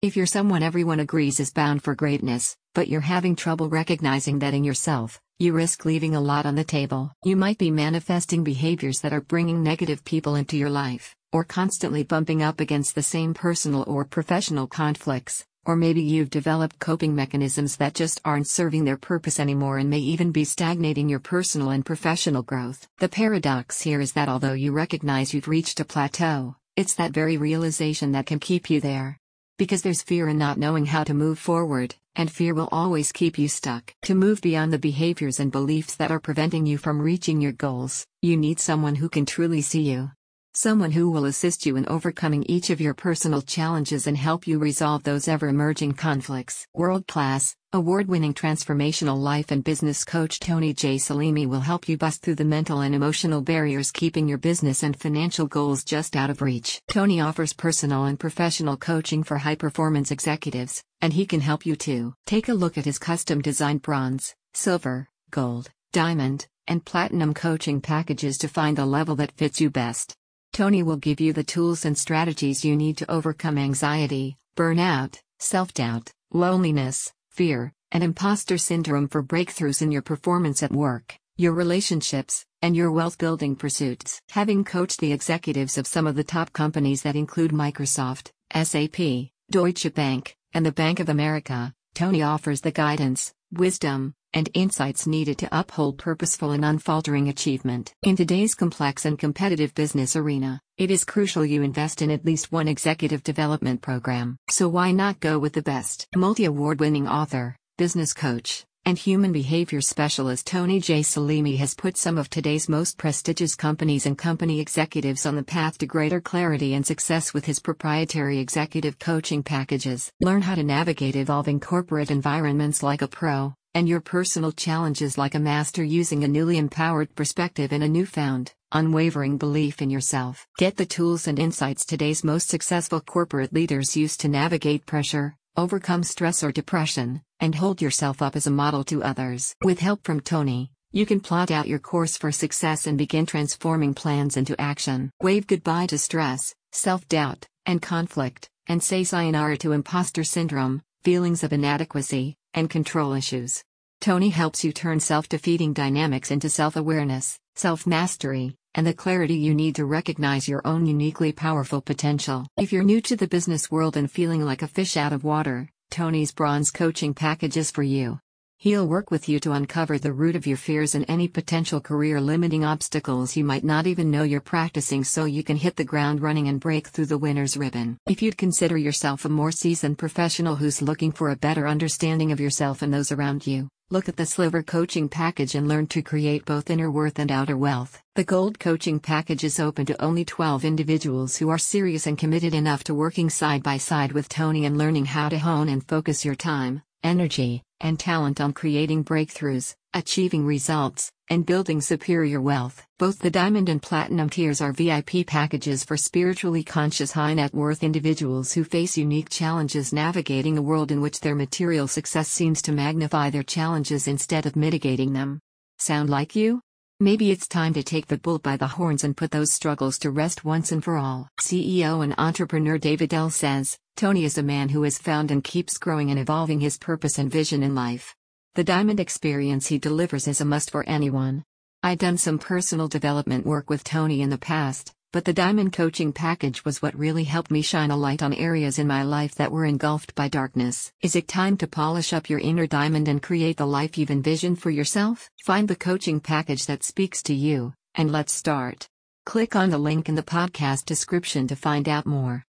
If you're someone everyone agrees is bound for greatness, but you're having trouble recognizing that in yourself, you risk leaving a lot on the table. You might be manifesting behaviors that are bringing negative people into your life, or constantly bumping up against the same personal or professional conflicts, or maybe you've developed coping mechanisms that just aren't serving their purpose anymore and may even be stagnating your personal and professional growth. The paradox here is that although you recognize you've reached a plateau, it's that very realization that can keep you there. Because there's fear in not knowing how to move forward, and fear will always keep you stuck. To move beyond the behaviors and beliefs that are preventing you from reaching your goals, you need someone who can truly see you. Someone who will assist you in overcoming each of your personal challenges and help you resolve those ever emerging conflicts. World class, Award winning transformational life and business coach Tony J. Selimi will help you bust through the mental and emotional barriers keeping your business and financial goals just out of reach. Tony offers personal and professional coaching for high performance executives, and he can help you too. Take a look at his custom designed bronze, silver, gold, diamond, and platinum coaching packages to find the level that fits you best. Tony will give you the tools and strategies you need to overcome anxiety, burnout, self doubt, loneliness fear, and imposter syndrome for breakthroughs in your performance at work, your relationships, and your wealth building pursuits. Having coached the executives of some of the top companies that include Microsoft, SAP, Deutsche Bank, and the Bank of America, Tony offers the guidance, wisdom, and insights needed to uphold purposeful and unfaltering achievement. In today's complex and competitive business arena, it is crucial you invest in at least one executive development program. So why not go with the best? Multi award winning author, business coach, and human behavior specialist Tony J. Selimi has put some of today's most prestigious companies and company executives on the path to greater clarity and success with his proprietary executive coaching packages. Learn how to navigate evolving corporate environments like a pro and your personal challenges like a master using a newly empowered perspective and a newfound, unwavering belief in yourself. Get the tools and insights today's most successful corporate leaders use to navigate pressure, overcome stress or depression, and hold yourself up as a model to others. With help from Tony, you can plot out your course for success and begin transforming plans into action. Wave goodbye to stress, self doubt, and conflict, and say sayonara to imposter syndrome, feelings of inadequacy, and control issues. Tony helps you turn self defeating dynamics into self awareness, self mastery, and the clarity you need to recognize your own uniquely powerful potential. If you're new to the business world and feeling like a fish out of water, Tony's Bronze Coaching Package is for you. He'll work with you to uncover the root of your fears and any potential career limiting obstacles you might not even know you're practicing so you can hit the ground running and break through the winner's ribbon. If you'd consider yourself a more seasoned professional who's looking for a better understanding of yourself and those around you, look at the Sliver Coaching Package and learn to create both inner worth and outer wealth. The Gold Coaching Package is open to only 12 individuals who are serious and committed enough to working side by side with Tony and learning how to hone and focus your time, energy, and talent on creating breakthroughs, achieving results, and building superior wealth. Both the diamond and platinum tiers are VIP packages for spiritually conscious high net worth individuals who face unique challenges navigating a world in which their material success seems to magnify their challenges instead of mitigating them. Sound like you? Maybe it's time to take the bull by the horns and put those struggles to rest once and for all. CEO and entrepreneur David L. says Tony is a man who has found and keeps growing and evolving his purpose and vision in life. The diamond experience he delivers is a must for anyone. I've done some personal development work with Tony in the past, but the diamond coaching package was what really helped me shine a light on areas in my life that were engulfed by darkness. Is it time to polish up your inner diamond and create the life you've envisioned for yourself? Find the coaching package that speaks to you, and let's start. Click on the link in the podcast description to find out more.